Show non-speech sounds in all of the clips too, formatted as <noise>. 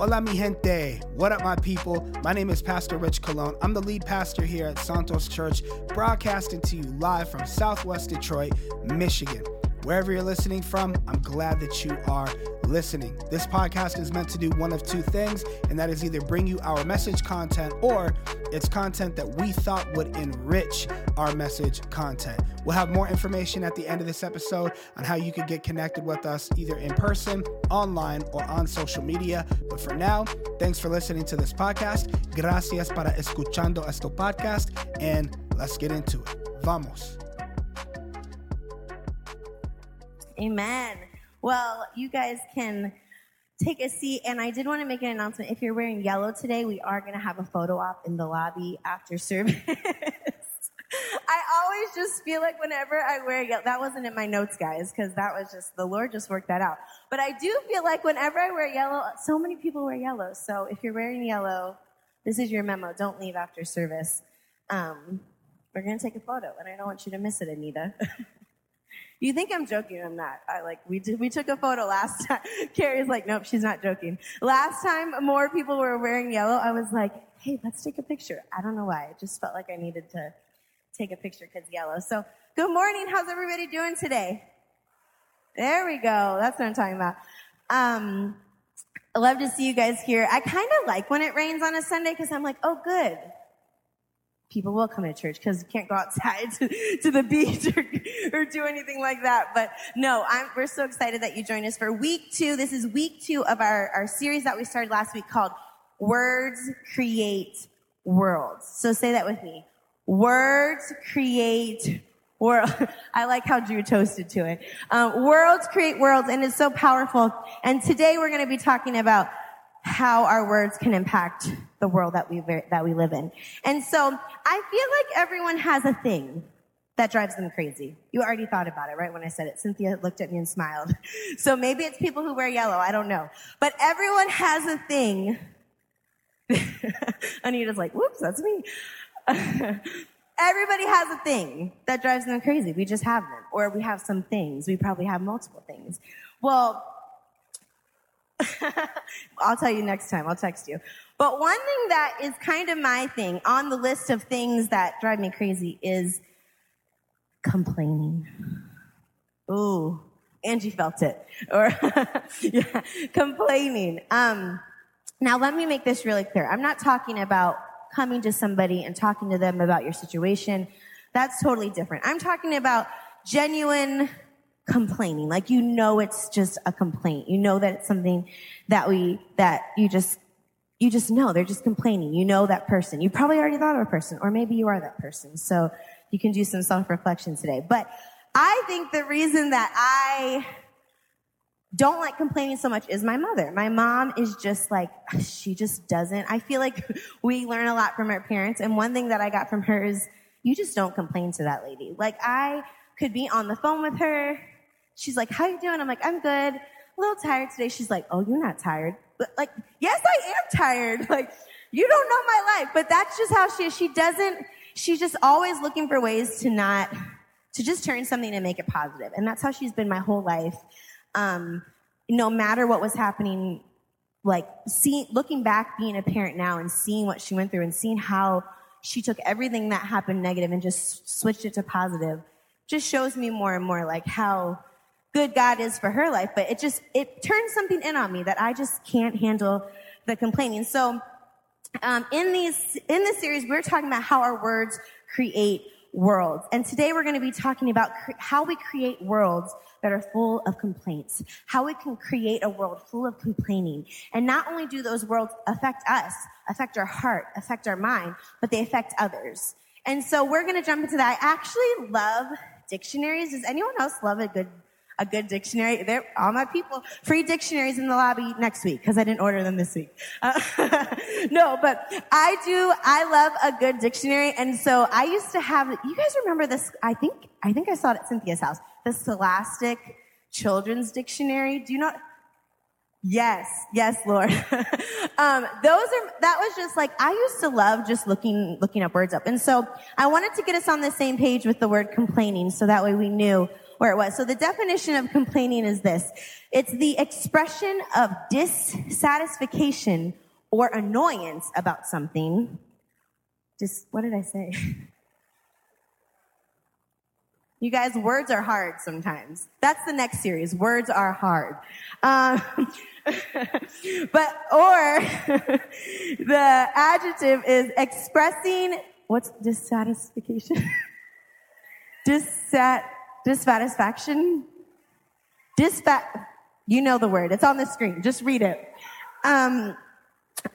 Hola, mi gente. What up, my people? My name is Pastor Rich Colon. I'm the lead pastor here at Santos Church, broadcasting to you live from Southwest Detroit, Michigan. Wherever you're listening from, I'm glad that you are listening. This podcast is meant to do one of two things, and that is either bring you our message content or it's content that we thought would enrich our message content. We'll have more information at the end of this episode on how you can get connected with us either in person, online, or on social media. But for now, thanks for listening to this podcast. Gracias para escuchando esto podcast, and let's get into it. Vamos. Amen. Well, you guys can take a seat. And I did want to make an announcement. If you're wearing yellow today, we are going to have a photo op in the lobby after service. <laughs> <laughs> I always just feel like whenever I wear yellow, that wasn't in my notes, guys, because that was just, the Lord just worked that out. But I do feel like whenever I wear yellow, so many people wear yellow. So if you're wearing yellow, this is your memo. Don't leave after service. Um, we're going to take a photo, and I don't want you to miss it, Anita. <laughs> You think I'm joking? I'm not. I like we did, we took a photo last <laughs> time. Carrie's like, nope, she's not joking. Last time more people were wearing yellow, I was like, hey, let's take a picture. I don't know why. I just felt like I needed to take a picture because yellow. So, good morning. How's everybody doing today? There we go. That's what I'm talking about. Um, I love to see you guys here. I kind of like when it rains on a Sunday because I'm like, oh, good people will come to church because you can't go outside <laughs> to, to the beach or, or, do anything like that. But no, I'm, we're so excited that you joined us for week two. This is week two of our, our series that we started last week called Words Create Worlds. So say that with me. Words create world. <laughs> I like how Drew toasted to it. Um, worlds create worlds, and it's so powerful. And today we're going to be talking about how our words can impact the world that we that we live in. And so I feel like everyone has a thing that drives them crazy. You already thought about it, right? When I said it, Cynthia looked at me and smiled. <laughs> So maybe it's people who wear yellow. I don't know. But everyone has a thing. <laughs> Anita's like, whoops, that's me. <laughs> Everybody has a thing that drives them crazy. We just have them. Or we have some things. We probably have multiple things. Well, <laughs> I'll tell you next time. I'll text you. But one thing that is kind of my thing on the list of things that drive me crazy is complaining. Ooh, Angie felt it. <laughs> Or, yeah, complaining. Um, now let me make this really clear. I'm not talking about coming to somebody and talking to them about your situation. That's totally different. I'm talking about genuine complaining. Like you know it's just a complaint. You know that it's something that we, that you just, you just know they're just complaining. You know that person. You probably already thought of a person, or maybe you are that person. So you can do some self-reflection today. But I think the reason that I don't like complaining so much is my mother. My mom is just like, <sighs> she just doesn't. I feel like <laughs> we learn a lot from our parents. And one thing that I got from her is, you just don't complain to that lady. Like I could be on the phone with her She's like, how you doing? I'm like, I'm good. A little tired today. She's like, oh, you're not tired. But like, yes, I am tired. <laughs> Like, you don't know my life, but that's just how she is. She doesn't, she's just always looking for ways to not, to just turn something and make it positive. And that's how she's been my whole life. Um, no matter what was happening, like seeing, looking back, being a parent now and seeing what she went through and seeing how she took everything that happened negative and just switched it to positive just shows me more and more like how good God is for her life, but it just, it turns something in on me that I just can't handle the complaining. So, um, in these, in this series, we're talking about how our words create worlds. And today we're going to be talking about cre- how we create worlds that are full of complaints, how we can create a world full of complaining. And not only do those worlds affect us, affect our heart, affect our mind, but they affect others. And so we're going to jump into that. I actually love dictionaries. Does anyone else love a good a good dictionary. There, all my people, free dictionaries in the lobby next week because I didn't order them this week. Uh, <laughs> no, but I do. I love a good dictionary, and so I used to have. You guys remember this? I think I think I saw it at Cynthia's house. The Scholastic Children's Dictionary. Do you know? Yes, yes, Lord. <laughs> um, those are that was just like I used to love just looking looking up words up, and so I wanted to get us on the same page with the word complaining, so that way we knew where it was. So the definition of complaining is this. It's the expression of dissatisfaction or annoyance about something. Just, what did I say? <laughs> You guys, words are hard sometimes. That's the next series. Words are hard. Um, <laughs> but, or <laughs> the adjective is expressing, what's dissatisfaction? Dissat, dissatisfaction? Disfat, you know the word. It's on the screen. Just read it. Um,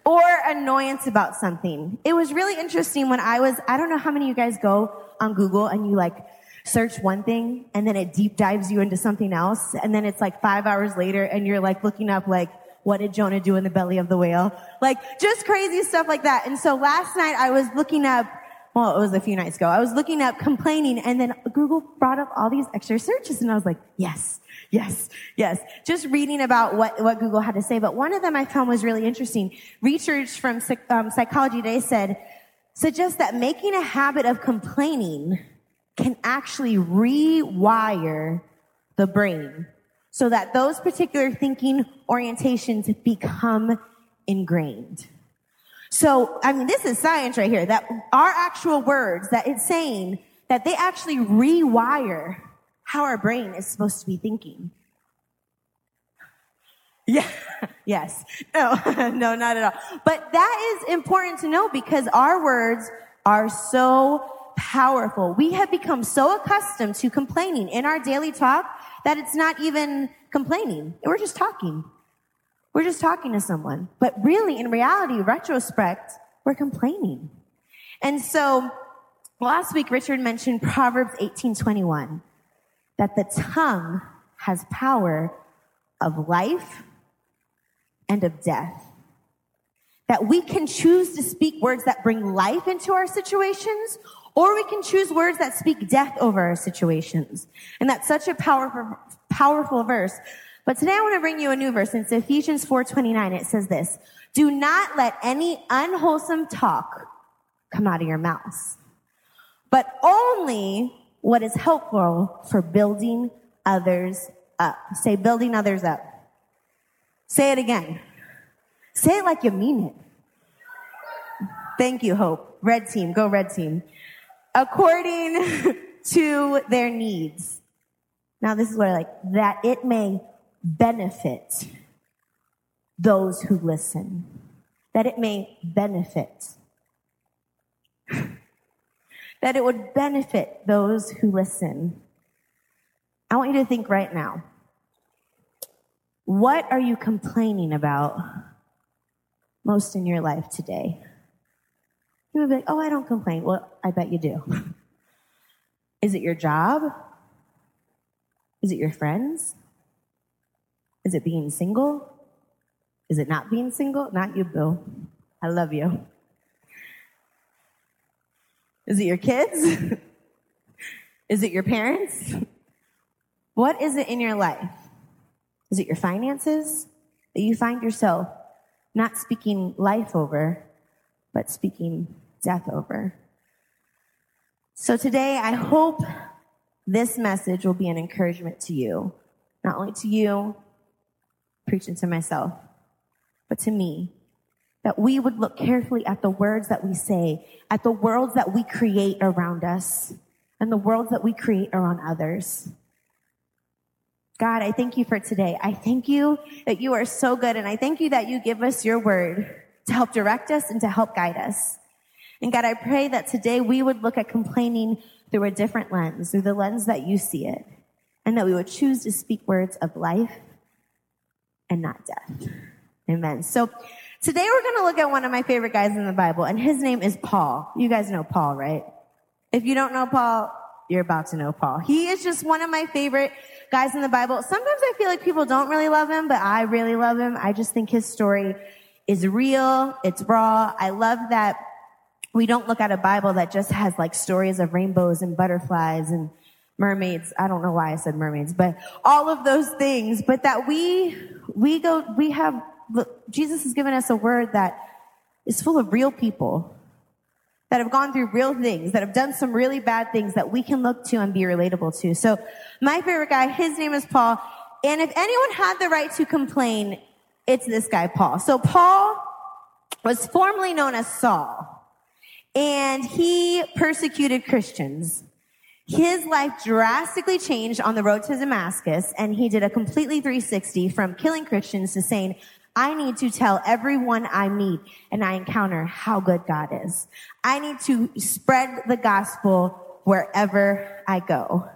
or annoyance about something. It was really interesting when I was, I don't know how many of you guys go on Google and you like search one thing and then it deep dives you into something else. And then it's like five hours later and you're like looking up like, what did Jonah do in the belly of the whale? Like just crazy stuff like that. And so last night I was looking up, well, it was a few nights ago. I was looking up complaining and then Google brought up all these extra searches and I was like, yes, yes, yes. Just reading about what, what Google had to say. But one of them I found was really interesting. Research from um, Psychology Today said, suggests that making a habit of complaining can actually rewire the brain so that those particular thinking orientations become ingrained. So, I mean, this is science right here, that our actual words, that it's saying that they actually rewire how our brain is supposed to be thinking. Yeah, <laughs> yes. No, <laughs> no, not at all. But that is important to know because our words are so powerful. We have become so accustomed to complaining in our daily talk that it's not even complaining. We're just talking. We're just talking to someone. But really, in reality, retrospect, we're complaining. And so last week, Richard mentioned Proverbs 1821, that the tongue has power of life and of death. That we can choose to speak words that bring life into our situations or we can choose words that speak death over our situations. And that's such a powerful, powerful verse. But today I want to bring you a new verse. It's Ephesians 4.29. It says this, do not let any unwholesome talk come out of your mouth, but only what is helpful for building others up. Say building others up. Say it again. Say it like you mean it. Thank you, Hope. Red team, go red team according <laughs> to their needs. Now, this is where like that it may benefit those who listen, that it may benefit, that it would benefit those who listen. I want you to think right now. What are you complaining about most in your life today? You would be like, oh, I don't complain. Well, I bet you do. <laughs> Is it your job? Is it your friends? Is it being single? Is it not being single? Not you, Bill. I love you. Is it your kids? <laughs> is it your parents? What is it in your life? Is it your finances that you find yourself not speaking life over, but speaking death over. So today, I hope this message will be an encouragement to you, not only to you, preaching to myself, but to me, that we would look carefully at the words that we say, at the worlds that we create around us, and the worlds that we create around others. God, I thank you for today. I thank you that you are so good, and I thank you that you give us your word to help direct us and to help guide us. And God, I pray that today we would look at complaining through a different lens, through the lens that you see it, and that we would choose to speak words of life and not death. Amen. So today we're going to look at one of my favorite guys in the Bible, and his name is Paul. You guys know Paul, right? If you don't know Paul, you're about to know Paul. He is just one of my favorite guys in the Bible. Sometimes I feel like people don't really love him, but I really love him. I just think his story is real. It's raw. I love that we don't look at a Bible that just has like stories of rainbows and butterflies and mermaids. I don't know why I said mermaids, but all of those things, but that we, we go, we have, Jesus has given us a word that is full of real people, that have gone through real things, that have done some really bad things that we can look to and be relatable to. So my favorite guy, his name is Paul. And if anyone had the right to complain, it's this guy, Paul. So Paul was formerly known as Saul and he persecuted Christians. His life drastically changed on the road to Damascus and he did a completely 360 from killing Christians to saying, I need to tell everyone I meet and I encounter how good God is. I need to spread the gospel wherever I go.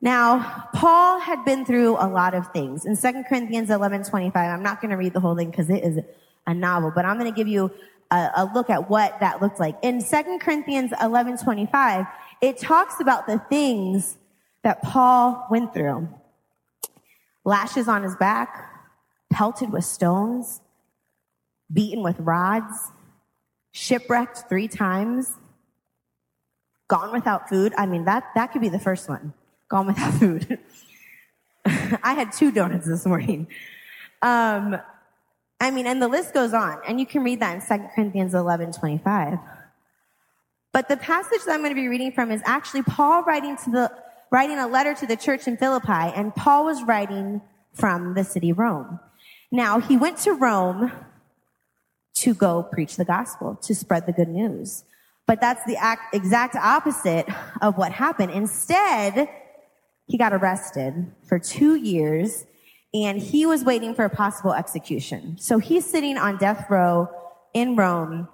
Now, Paul had been through a lot of things. In 2 Corinthians 11, 25, I'm not going to read the whole thing because it is a novel, but I'm going to give you a, a, look at what that looked like. In 2 Corinthians 11, 25, it talks about the things that Paul went through. Lashes on his back, pelted with stones, beaten with rods, shipwrecked three times, gone without food. I mean, that, that could be the first one. Gone without <laughs> food. I had two donuts this morning. Um, I mean, and the list goes on, and you can read that in 2 Corinthians 11, 25. But the passage that I'm going to be reading from is actually Paul writing to the, writing a letter to the church in Philippi, and Paul was writing from the city Rome. Now, he went to Rome to go preach the gospel, to spread the good news. But that's the exact opposite of what happened. Instead, he got arrested for two years and he was waiting for a possible execution. So he's sitting on death row in Rome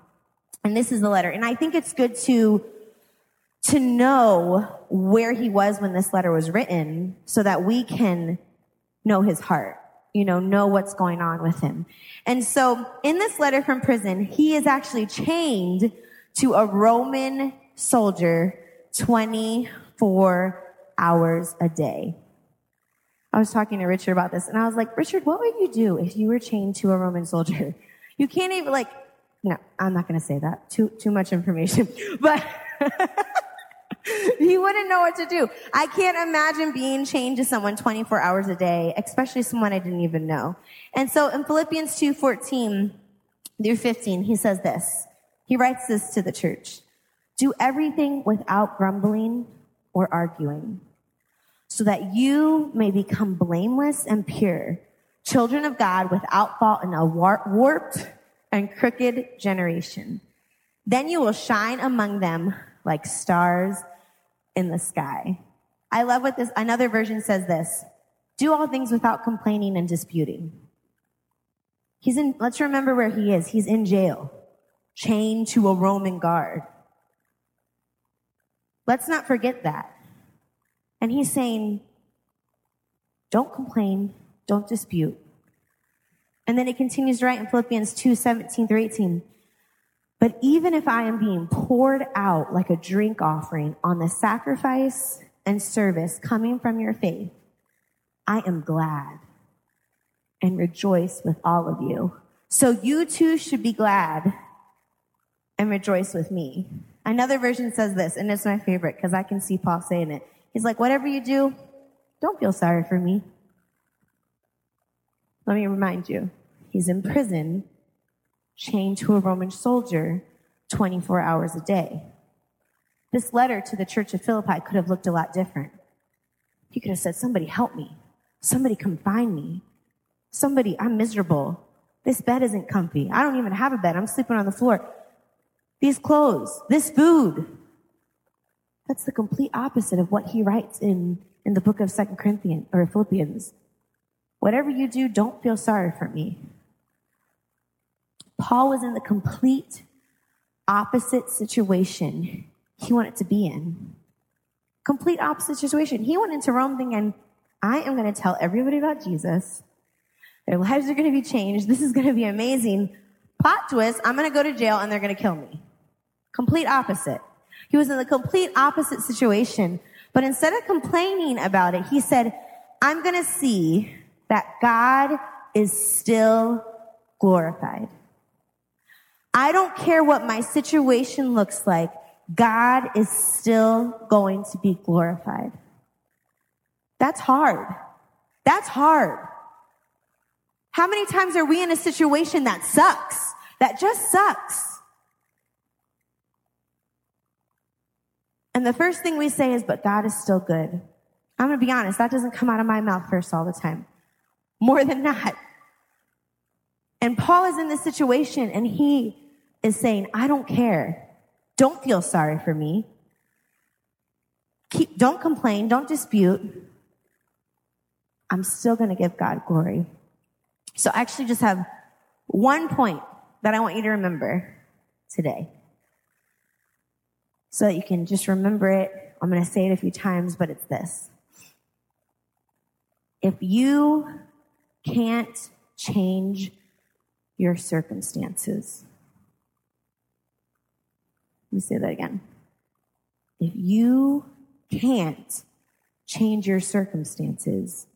and this is the letter. And I think it's good to, to know where he was when this letter was written so that we can know his heart, you know, know what's going on with him. And so in this letter from prison, he is actually chained to a Roman soldier 24 hours a day. I was talking to Richard about this and I was like, Richard, what would you do if you were chained to a Roman soldier? You can't even like, no, I'm not going to say that. Too, too much information, <laughs> but <laughs> he wouldn't know what to do. I can't imagine being chained to someone 24 hours a day, especially someone I didn't even know. And so in Philippians 2, 14 through 15, he says this. He writes this to the church. Do everything without grumbling or arguing so that you may become blameless and pure, children of God without fault in a warped and crooked generation. Then you will shine among them like stars in the sky. I love what this, another version says this. Do all things without complaining and disputing. He's in, let's remember where he is. He's in jail, chained to a Roman guard. Let's not forget that. And he's saying, don't complain, don't dispute. And then it continues to write in Philippians 2 17 through 18. But even if I am being poured out like a drink offering on the sacrifice and service coming from your faith, I am glad and rejoice with all of you. So you too should be glad and rejoice with me. Another version says this, and it's my favorite because I can see Paul saying it. He's like, whatever you do, don't feel sorry for me. Let me remind you, he's in prison, chained to a Roman soldier 24 hours a day. This letter to the church of Philippi could have looked a lot different. He could have said, somebody help me. Somebody come find me. Somebody, I'm miserable. This bed isn't comfy. I don't even have a bed. I'm sleeping on the floor. These clothes, this food, that's the complete opposite of what he writes in, in the book of Second Corinthians or Philippians. Whatever you do, don't feel sorry for me. Paul was in the complete opposite situation he wanted to be in. Complete opposite situation. He went into Rome thinking, I am going to tell everybody about Jesus. Their lives are going to be changed. This is going to be amazing. Plot twist, I'm going to go to jail and they're going to kill me. Complete opposite. He was in the complete opposite situation. But instead of complaining about it, he said, I'm going to see that God is still glorified. I don't care what my situation looks like. God is still going to be glorified. That's hard. That's hard. How many times are we in a situation that sucks? That just sucks. And the first thing we say is, but God is still good. I'm going to be honest, that doesn't come out of my mouth first all the time. More than <laughs> not. And Paul is in this situation and he is saying, I don't care. Don't feel sorry for me. Keep, don't complain. Don't dispute. I'm still going to give God glory. So I actually just have one point that I want you to remember today. So that you can just remember it. I'm going to say it a few times, but it's this. If you can't change your circumstances, let me say that again. If you can't change your circumstances,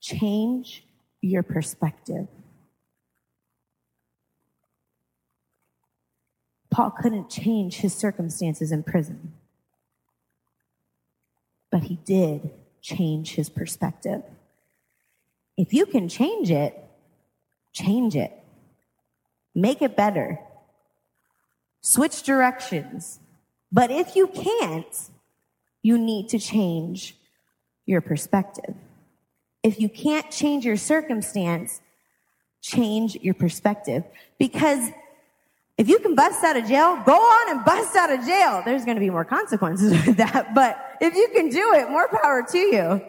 change your perspective. Paul couldn't change his circumstances in prison, but he did change his perspective. If you can change it, change it. Make it better. Switch directions. But if you can't, you need to change your perspective. If you can't change your circumstance, change your perspective. Because if you can bust out of jail, go on and bust out of jail. There's going to be more consequences <laughs> with that. But if you can do it, more power to you.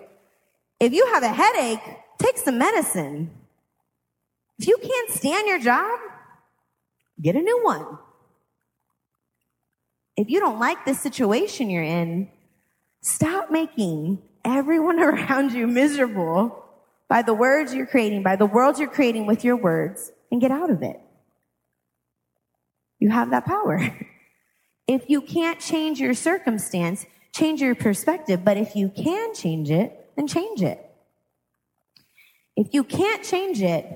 If you have a headache, take some medicine. If you can't stand your job, get a new one. If you don't like the situation you're in, stop making everyone <laughs> around you miserable by the words you're creating, by the world you're creating with your words, and get out of it. You have that power. <laughs> If you can't change your circumstance, change your perspective. But if you can change it, then change it. If you can't change it,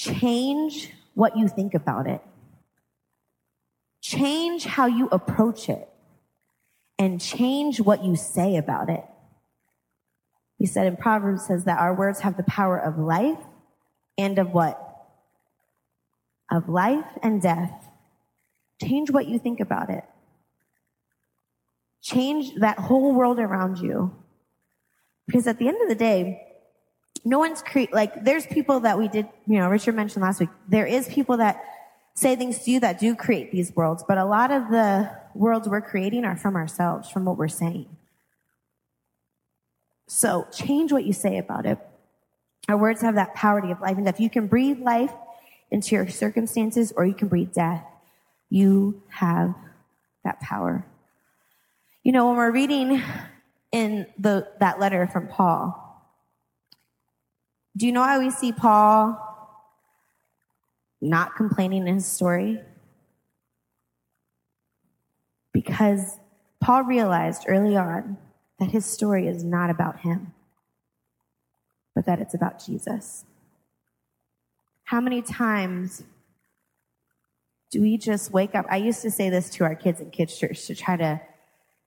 change what you think about it. Change how you approach it and change what you say about it. He said in Proverbs says that our words have the power of life and of what? Of life and death. Change what you think about it. Change that whole world around you. Because at the end of the day, no one's cre- like there's people that we did, you know, Richard mentioned last week. There is people that say things to you that do create these worlds, but a lot of the worlds we're creating are from ourselves, from what we're saying. So change what you say about it. Our words have that power to give life and death. You can breathe life into your circumstances or you can breathe death. You have that power. You know, when we're reading in the, that letter from Paul, do you know how we see Paul not complaining in his story? Because Paul realized early on that his story is not about him, but that it's about Jesus. How many times do we just wake up? I used to say this to our kids in kids' church to try to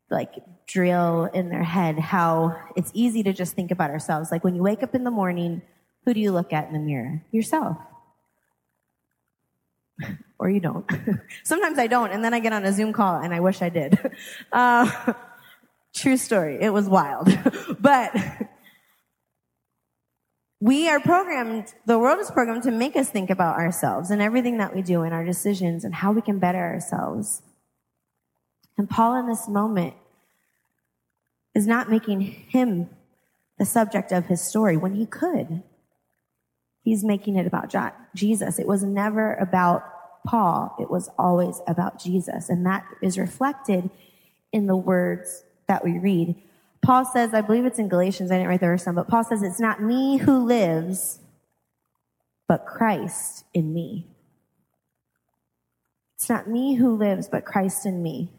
like drill in their head how it's easy to just think about ourselves. Like when you wake up in the morning, who do you look at in the mirror? Yourself. <laughs> or you don't. <laughs> Sometimes I don't, and then I get on a Zoom call and I wish I did. <laughs> Uh, true story. It was wild. but we are programmed, the world is programmed to make us think about ourselves and everything that we do and our decisions and how we can better ourselves. And Paul in this moment is not making him the subject of his story when he could. He's making it about Jesus. It was never about Paul. It was always about Jesus. And that is reflected in the words that we read. Paul says, I believe it's in Galatians, I didn't write the verse down, but Paul says, it's not me who lives, but Christ in me. It's not me who lives, but Christ in me.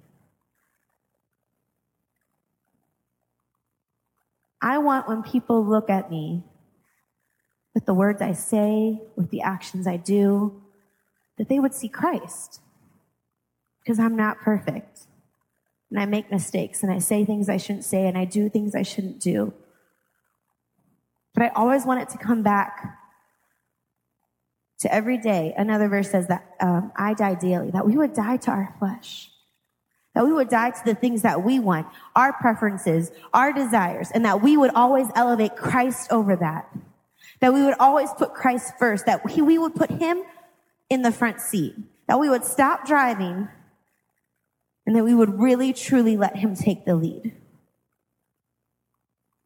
I want when people look at me with the words I say, with the actions I do, that they would see Christ. Because I'm not perfect. And I make mistakes and I say things I shouldn't say and I do things I shouldn't do. But I always want it to come back to every day. Another verse says that um, I die daily, that we would die to our flesh. That we would die to the things that we want, our preferences, our desires, and that we would always elevate Christ over that. That we would always put Christ first, that he, we would put him in the front seat. That we would stop driving and that we would really truly let him take the lead.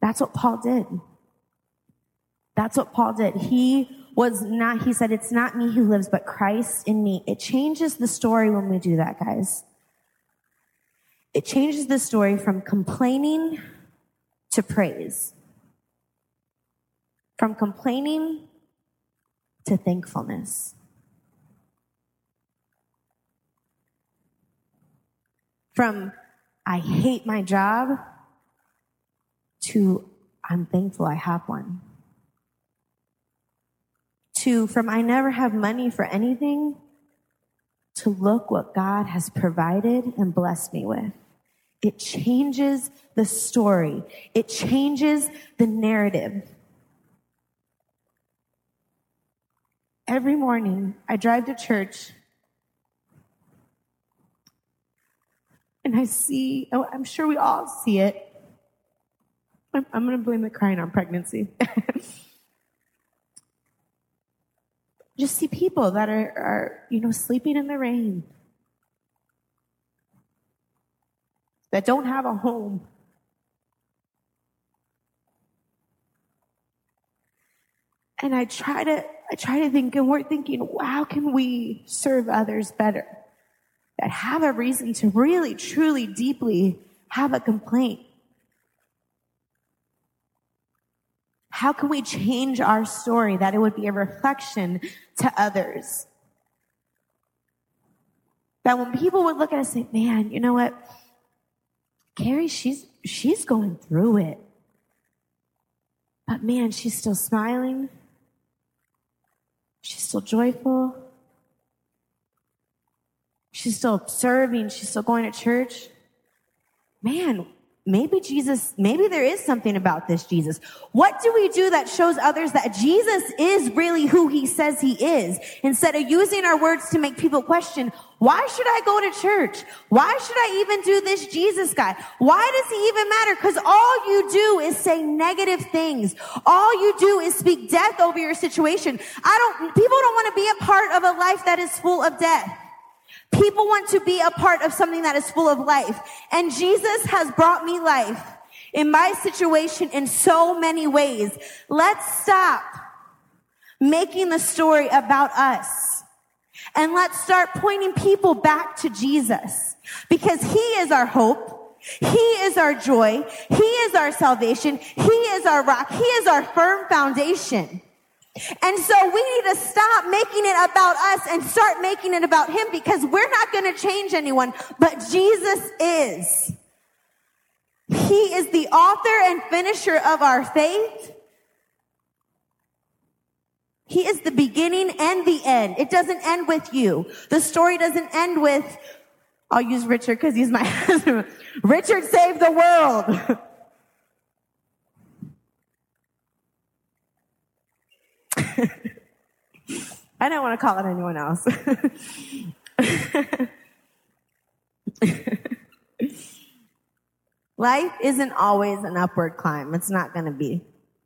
That's what Paul did. That's what Paul did. He was not, he said, it's not me who lives, but Christ in me. It changes the story when we do that, guys. It changes the story from complaining to praise. From complaining to thankfulness. From I hate my job to I'm thankful I have one. To from I never have money for anything to look what God has provided and blessed me with. It changes the story. It changes the narrative. Every morning I drive to church and I see, oh, I'm sure we all see it. I'm, I'm going to blame the crying on pregnancy. <laughs> Just see people that are, are, you know, sleeping in the rain, that don't have a home. And I try to, I try to think, and we're thinking, how can we serve others better? That have a reason to really, truly, deeply have a complaint. How can we change our story that it would be a reflection to others? That when people would look at us and say, man, you know what? Carrie, she's, she's going through it. But man, she's still smiling. She's still joyful. She's still serving. She's still going to church. Man, maybe Jesus, maybe there is something about this Jesus. What do we do that shows others that Jesus is really who he says he is? Instead of using our words to make people question, why should I go to church? Why should I even do this Jesus guy? Why does he even matter? Cause all you do is say negative things. All you do is speak death over your situation. I don't, people don't want to be a part of a life that is full of death. People want to be a part of something that is full of life. And Jesus has brought me life in my situation in so many ways. Let's stop making the story about us. And let's start pointing people back to Jesus because he is our hope. He is our joy. He is our salvation. He is our rock. He is our firm foundation. And so we need to stop making it about us and start making it about him because we're not going to change anyone, but Jesus is. He is the author and finisher of our faith. He is the beginning and the end. It doesn't end with you. The story doesn't end with, I'll use Richard because he's my <laughs> husband. Richard saved the world. <laughs> <laughs> I don't want to call it anyone else. <laughs> Life isn't always an upward climb. It's not going to be.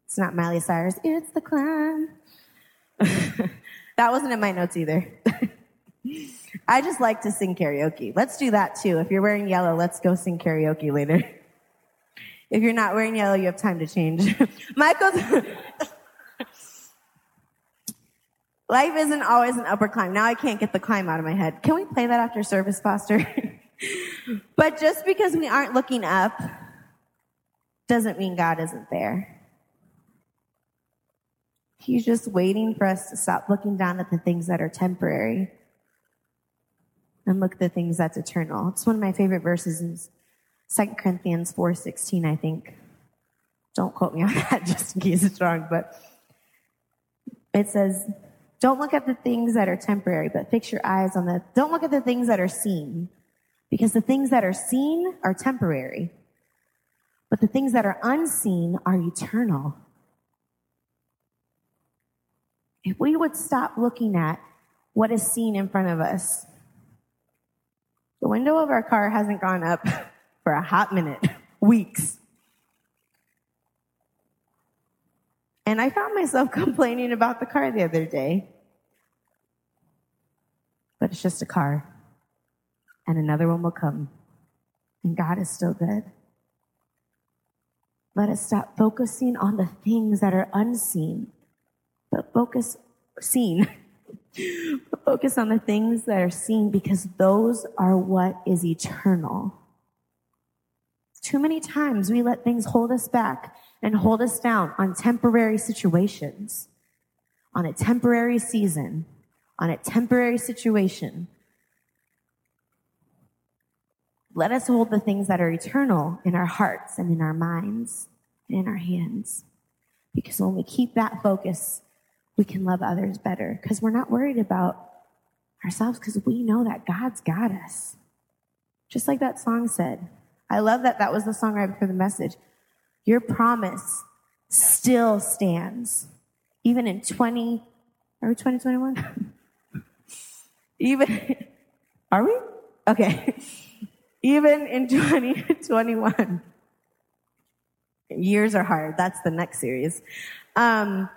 It's not Miley Cyrus. It's the climb. <laughs> that wasn't in my notes either. I just like to sing karaoke. Let's do that too. If you're wearing yellow, let's go sing karaoke later. If you're not wearing yellow, you have time to change. Michael's. Life isn't always an upward climb. Now I can't get the climb out of my head. Can we play that after service, Pastor? <laughs> but just because we aren't looking up doesn't mean God isn't there. He's just waiting for us to stop looking down at the things that are temporary and look at the things that's eternal. It's one of my favorite verses in 2 Corinthians 4.16, I think. Don't quote me on <laughs> that just in case it's wrong, but it says, don't look at the things that are temporary, but fix your eyes on the, don't look at the things that are seen. Because the things that are seen are temporary. But the things that are unseen are eternal. If we would stop looking at what is seen in front of us, The window of our car hasn't gone up <laughs> for a hot minute, <laughs> weeks. And I found myself <laughs> complaining about the car the other day. But it's just a car. And another one will come. And God is still good. Let us stop focusing on the things that are unseen, but focus seen. <laughs> but focus on the things that are seen because those are what is eternal. Too many times we let things hold us back and hold us down on temporary situations, on a temporary season, on a temporary situation. Let us hold the things that are eternal in our hearts and in our minds and in our hands. Because when we keep that focus, we can love others better because we're not worried about ourselves because we know that God's got us. Just like that song said. I love that that was the song right before the message. Your promise still stands. Even in 20, are we 2021? <laughs> Even, <laughs> are we? Okay. <laughs> Even in 2021. <laughs> Years are hard. That's the next series. Um,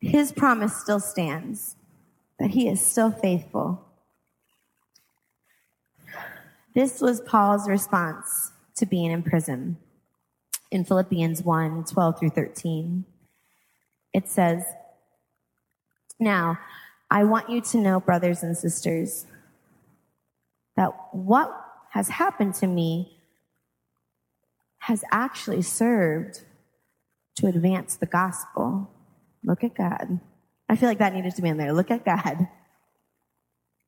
his promise still stands, that he is still faithful. This was Paul's response to being in prison. In Philippians 1 12 through 13, it says, Now, I want you to know, brothers and sisters, that what has happened to me has actually served to advance the gospel. Look at God. I feel like that needed to be in there. Look at God.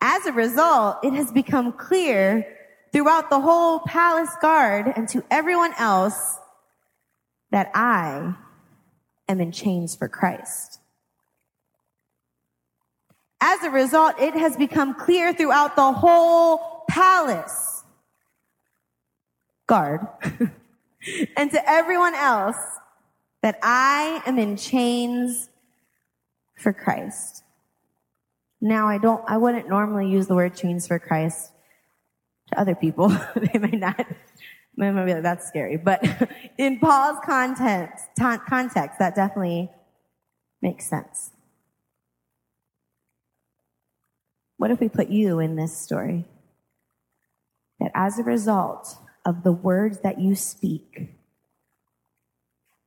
As a result, it has become clear throughout the whole palace guard and to everyone else that I am in chains for Christ. As a result, it has become clear throughout the whole palace guard <laughs> and to everyone else that I am in chains for Christ. Now I don't, I wouldn't normally use the word chains for Christ to other people. <laughs> they might not, they might be like, that's scary. But <laughs> in Paul's context, context, that definitely makes sense. What if we put you in this story? That as a result of the words that you speak,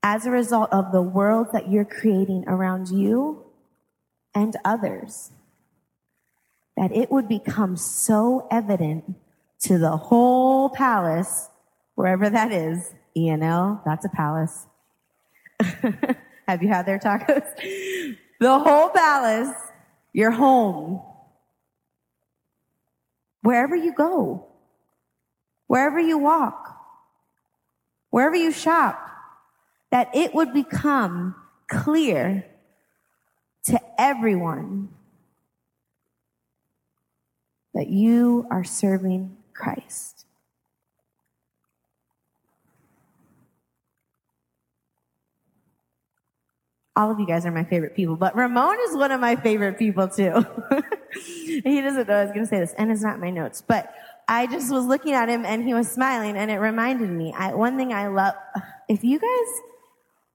as a result of the world that you're creating around you and others, that it would become so evident to the whole palace, wherever that is. E&L, that's a palace. <laughs> Have you had their tacos? <laughs> the whole palace, your home, wherever you go, wherever you walk, wherever you shop, that it would become clear to everyone that you are serving Christ. All of you guys are my favorite people, but Ramon is one of my favorite people too. <laughs> he doesn't know I was going to say this, and it's not my notes, but I just was looking at him and he was smiling, and it reminded me. I, one thing I love, if you guys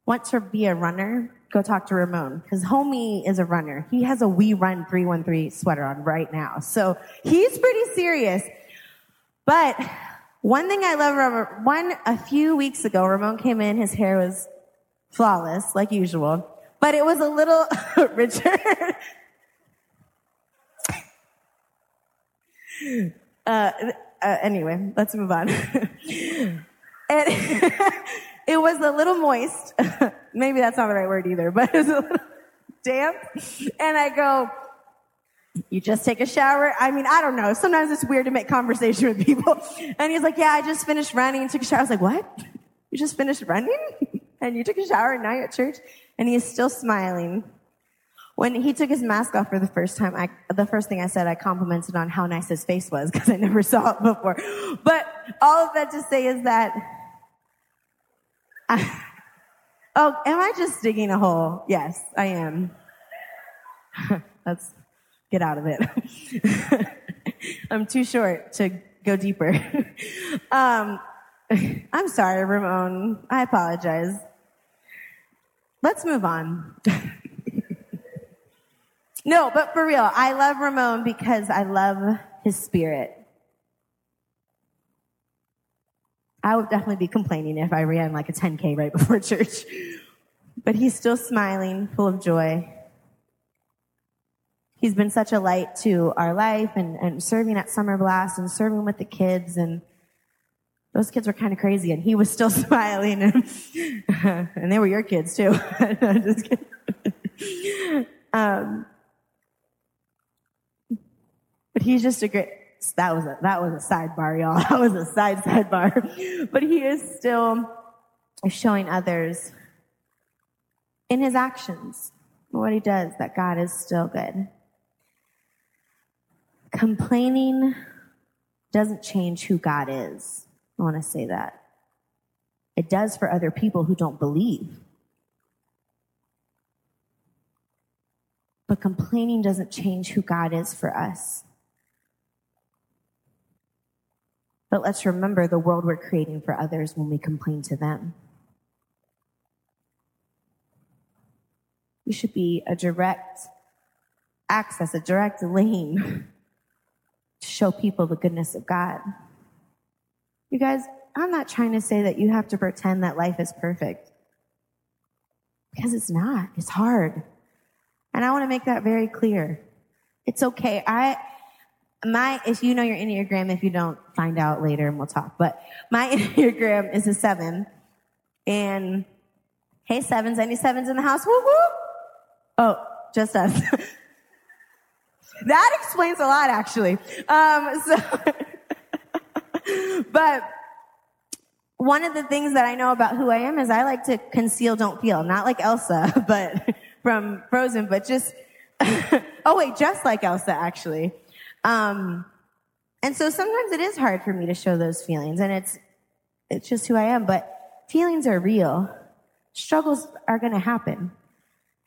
want to be a runner, go talk to Ramon because homie is a runner. He has a We Run 313 sweater on right now. So he's pretty serious. But one thing I love, one, a few weeks ago, Ramon came in, his hair was flawless, like usual, but it was a little, <laughs> Richard. uh, uh, anyway, let's move on. <laughs> and <laughs> it was a little moist. Maybe that's not the right word either, but it was a little damp. And I go, you just take a shower. I mean, I don't know. Sometimes it's weird to make conversation with people. And he's like, yeah, I just finished running and took a shower. I was like, what? You just finished running? And you took a shower and now you're at church? And he is still smiling. When he took his mask off for the first time, I, the first thing I said, I complimented on how nice his face was <laughs> because I never saw it before. But all of that to say is that, I, <laughs> oh, am I just digging a hole? Yes, I am. <laughs> Let's get out of it. I'm too short to go deeper. um, I'm sorry, Ramon. I apologize. Let's move on. <laughs> no, but for real, I love Ramon because I love his spirit. I would definitely be complaining if I ran like a 10K right <laughs> before church. But he's still smiling, full of joy. He's been such a light to our life and, and serving at Summer Blast and serving with the kids. And those kids were kind of crazy and he was still <laughs> smiling and, <laughs> and they were your kids too. <laughs> Just kidding. Um, but he's just a great, that was a, that was a sidebar, y'all. That was a side sidebar. But he is still showing others in his actions, what he does, that God is still good. Complaining doesn't change who God is. I want to say that. It does for other people who don't believe. But complaining doesn't change who God is for us. But let's remember the world we're creating for others when we complain to them. We should be a direct access, a direct lane <laughs> to show people the goodness of God. You guys, I'm not trying to say that you have to pretend that life is perfect. Because it's not. It's hard. And I want to make that very clear. It's okay. I, my, if you know your Enneagram, if you don't, find out later and we'll talk. But my <laughs> Enneagram is a seven. And hey, sevens, any sevens in the house? Woo woo! Oh, just us. <laughs> that explains a lot, actually. Um, <laughs> so, <laughs> but one of the things that I know about who I am is I like to conceal, don't feel. Not like Elsa, <laughs> but from Frozen, but just, <laughs> oh wait, just like Elsa, actually. Um, and so sometimes it is hard for me to show those feelings and it's, it's just who I am, but feelings are real. Struggles are going to happen.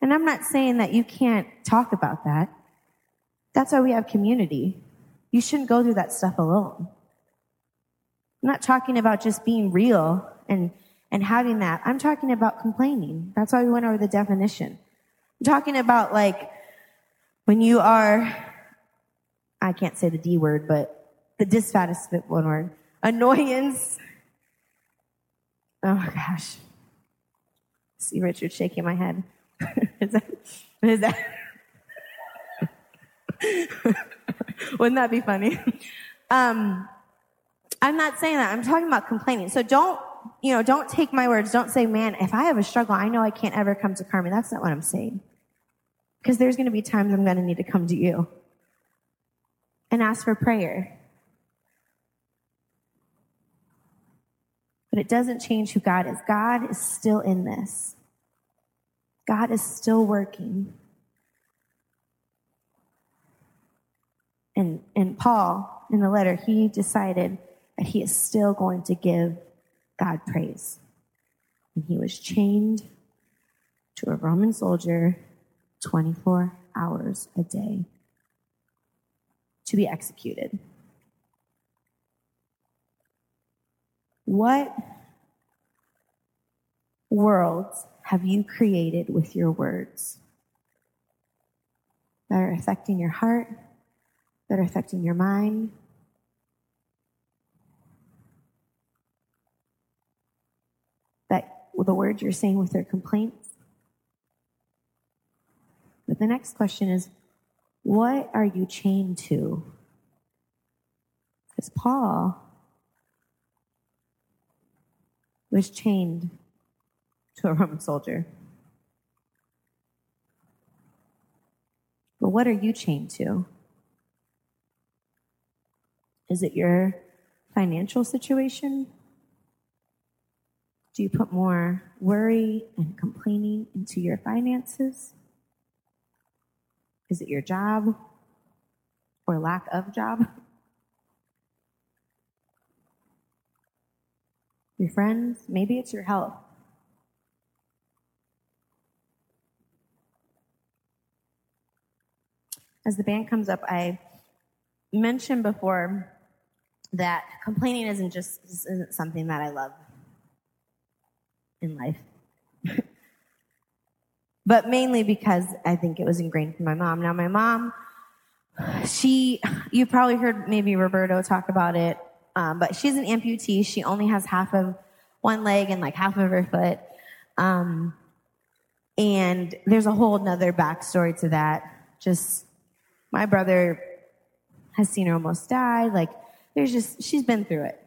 And I'm not saying that you can't talk about that. That's why we have community. You shouldn't go through that stuff alone. I'm not talking about just being real and, and having that. I'm talking about complaining. That's why we went over the definition. I'm talking about like when you are, I can't say the D word, but the dissatisfied one word, annoyance. Oh gosh. See Richard shaking my head. <laughs> is that, is that? <laughs> Wouldn't that be funny? Um, I'm not saying that. I'm talking about complaining. So don't, you know, don't take my words. Don't say, man, if I have a struggle, I know I can't ever come to Carmen. That's not what I'm saying. Because there's going to be times I'm going to need to come to you and ask for prayer. But it doesn't change who God is. God is still in this. God is still working. And, and Paul, in the letter, he decided he is still going to give God praise. And he was chained to a Roman soldier 24 hours a day to be executed. What worlds have you created with your words that are affecting your heart, that are affecting your mind? That the words you're saying with their complaints? But the next question is, what are you chained to? Because Paul was chained to a Roman soldier. But what are you chained to? Is it your financial situation? Do you put more worry and complaining into your finances? Is it your job or lack of job? Your friends? Maybe it's your health. As the band comes up, I mentioned before that complaining isn't just isn't something that I love in life. <laughs> but mainly because I think it was ingrained from my mom. Now my mom, she, you probably heard maybe Roberto talk about it, um, but she's an amputee. She only has half of one leg and like half of her foot. Um, and there's a whole nother backstory to that. Just my brother has seen her almost die. Like there's just, she's been through it.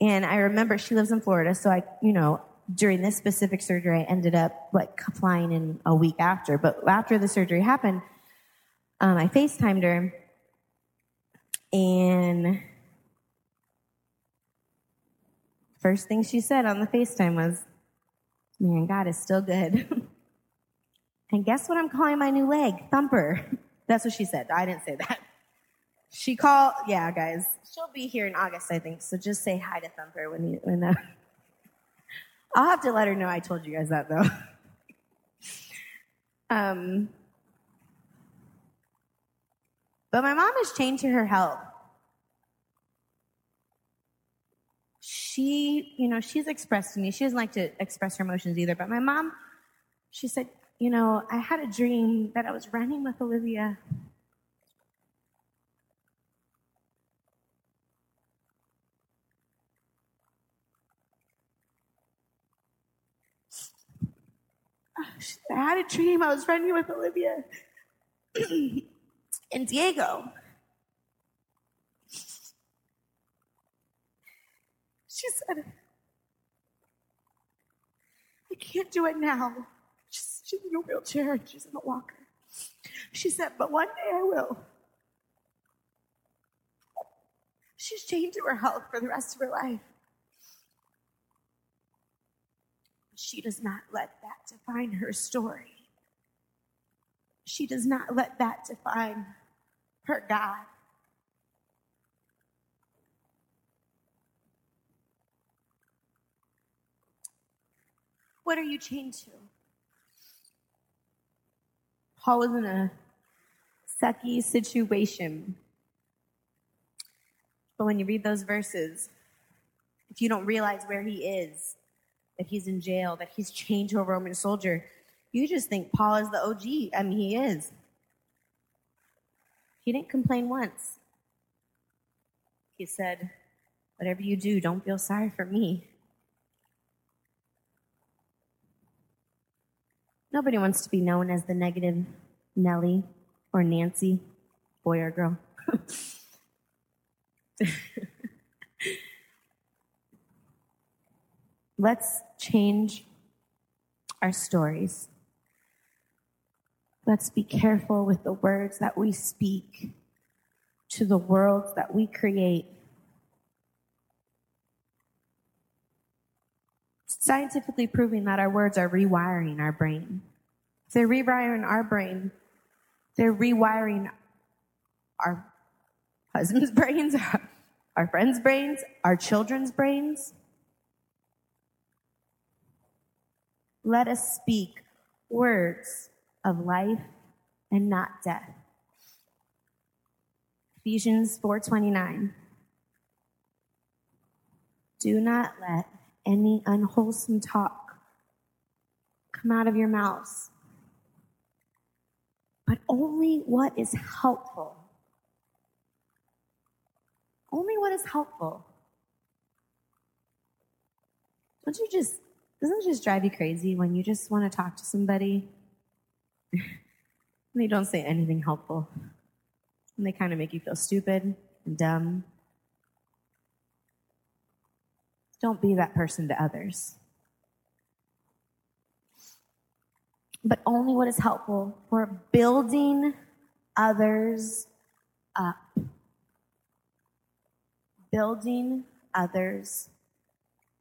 And I remember she lives in Florida. So I, you know, during this specific surgery, I ended up like flying in a week after. But after the surgery happened, um, I FaceTimed her and first thing she said on the FaceTime was, man, God is still good. <laughs> and guess what I'm calling my new leg? Thumper. <laughs> That's what she said. I didn't say that. She called, yeah, guys. She'll be here in August, I think. So just say hi to Thumper when you, when, uh, I'll have to let her know I told you guys that though. <laughs> um, but my mom is chained to her health. She, you know, she's expressed to me, she doesn't like to express her emotions either, but my mom, she said, you know, I had a dream that I was running with Olivia. I had a dream I was running with Olivia <clears throat> and Diego. She said, I can't do it now. She's, she's in a wheelchair and she's in a walker. She said, but one day I will. She's chained to her health for the rest of her life. She does not let that define her story. She does not let that define her God. What are you chained to? Paul was in a sucky situation. But when you read those verses, if you don't realize where he is, that he's in jail, that he's chained to a Roman soldier, you just think Paul is the OG. I mean, he is. He didn't complain once. He said, Whatever you do, don't feel sorry for me. Nobody wants to be known as the negative Nellie or Nancy, boy or girl. <laughs> Let's change our stories. Let's be careful with the words that we speak to the worlds that we create. Scientifically proving that our words are rewiring our brain. If they're rewiring our brain, they're rewiring our husband's <laughs> brains, our friends' brains, our children's brains. Let us speak words of life and not death. Ephesians 4:29 Do not let any unwholesome talk come out of your mouths, but only what is helpful. Only what is helpful. Don't you just doesn't it just drive you crazy when you just want to talk to somebody and <laughs> they don't say anything helpful? And they kind of make you feel stupid and dumb. Don't be that person to others. But only what is helpful for building others up. Building others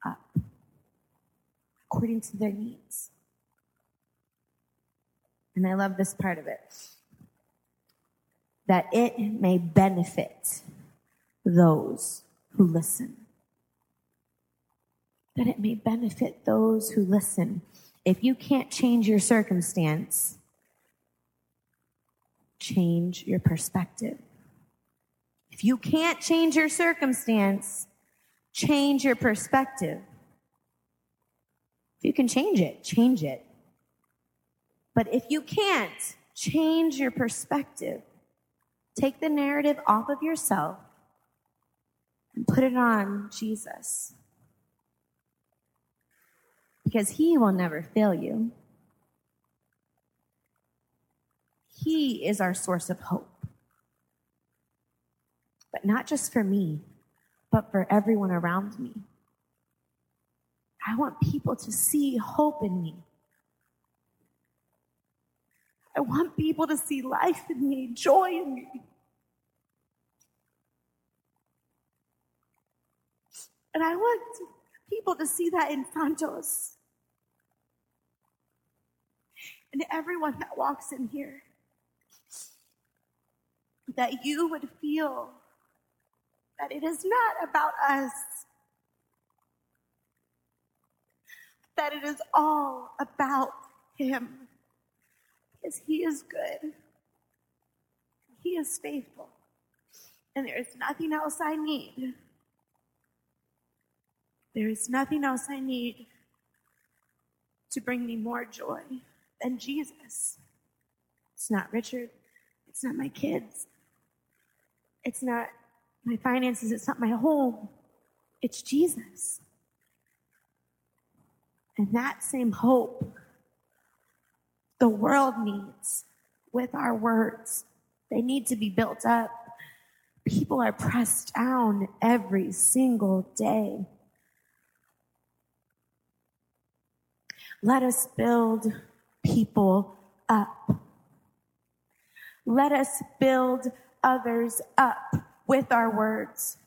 up according to their needs. And I love this part of it that it may benefit those who listen. That it may benefit those who listen. If you can't change your circumstance, change your perspective. If you can't change your circumstance, change your perspective. If you can change it, change it. But if you can't, change your perspective. Take the narrative off of yourself and put it on Jesus. Because he will never fail you. He is our source of hope. But not just for me, but for everyone around me. I want people to see hope in me. I want people to see life in me, joy in me. And I want people to see that in Santos. And everyone that walks in here, that you would feel that it is not about us, that it is all about Him. Because He is good, He is faithful, and there is nothing else I need. There is nothing else I need to bring me more joy than Jesus. It's not Richard. It's not my kids. It's not my finances. It's not my home. It's Jesus. And that same hope the world needs with our words. They need to be built up. People are pressed down every single day. Let us build people up. Let us build others up with our words.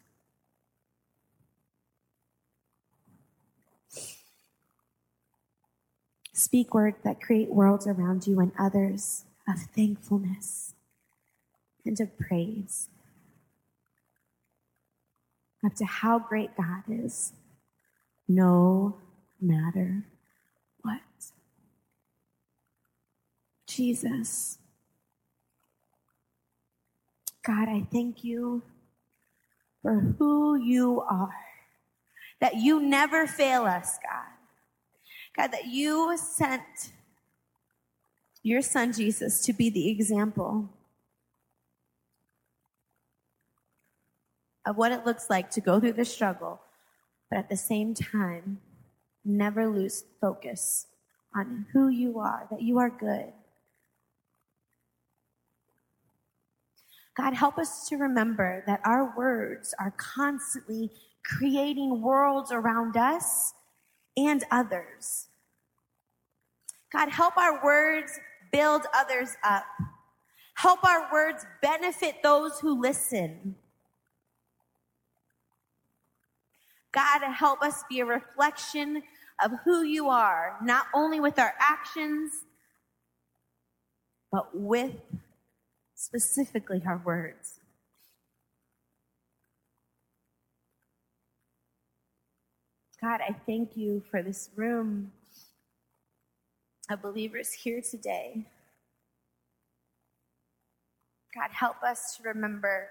Speak words that create worlds around you and others of thankfulness and of praise up to how great God is, no matter what. Jesus, God, I thank you for who you are, that you never fail us, God. God, that you sent your son Jesus to be the example of what it looks like to go through the struggle, but at the same time, never lose focus on who you are, that you are good. God, help us to remember that our words are constantly creating worlds around us and others. God, help our words build others up. Help our words benefit those who listen. God, help us be a reflection of who you are, not only with our actions, but with specifically our words. God, I thank you for this room of believers here today. God, help us to remember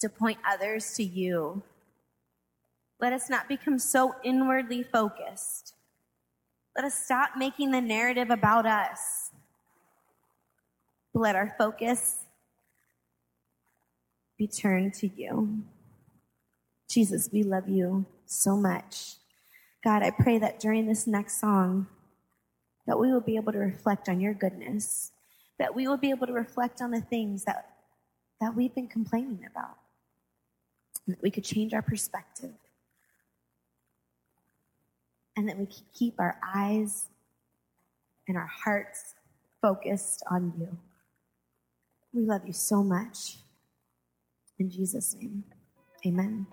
to point others to you. Let us not become so inwardly focused. Let us stop making the narrative about us. Let our focus be turned to you. Jesus, we love you so much. God, I pray that during this next song, that we will be able to reflect on your goodness, that we will be able to reflect on the things that, that we've been complaining about, that we could change our perspective, and that we can keep our eyes and our hearts focused on you. We love you so much. In Jesus' name, amen.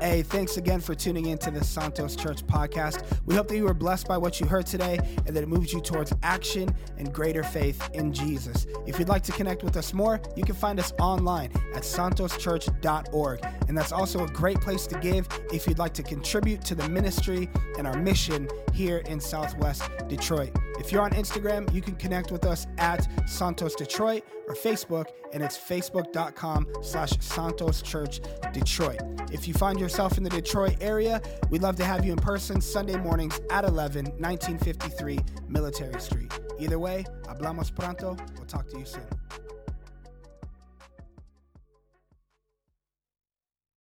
Hey, thanks again for tuning in to the Santos Church podcast. We hope that you were blessed by what you heard today and that it moves you towards action and greater faith in Jesus. If you'd like to connect with us more, you can find us online at santoschurch.org. And that's also a great place to give if you'd like to contribute to the ministry and our mission here in Southwest Detroit. If you're on Instagram, you can connect with us at Santos Detroit or Facebook, and it's facebook.com slash Santos Church Detroit. If you find yourself in the Detroit area, we'd love to have you in person Sunday mornings at 11, 1953 Military Street. Either way, hablamos pronto. We'll talk to you soon.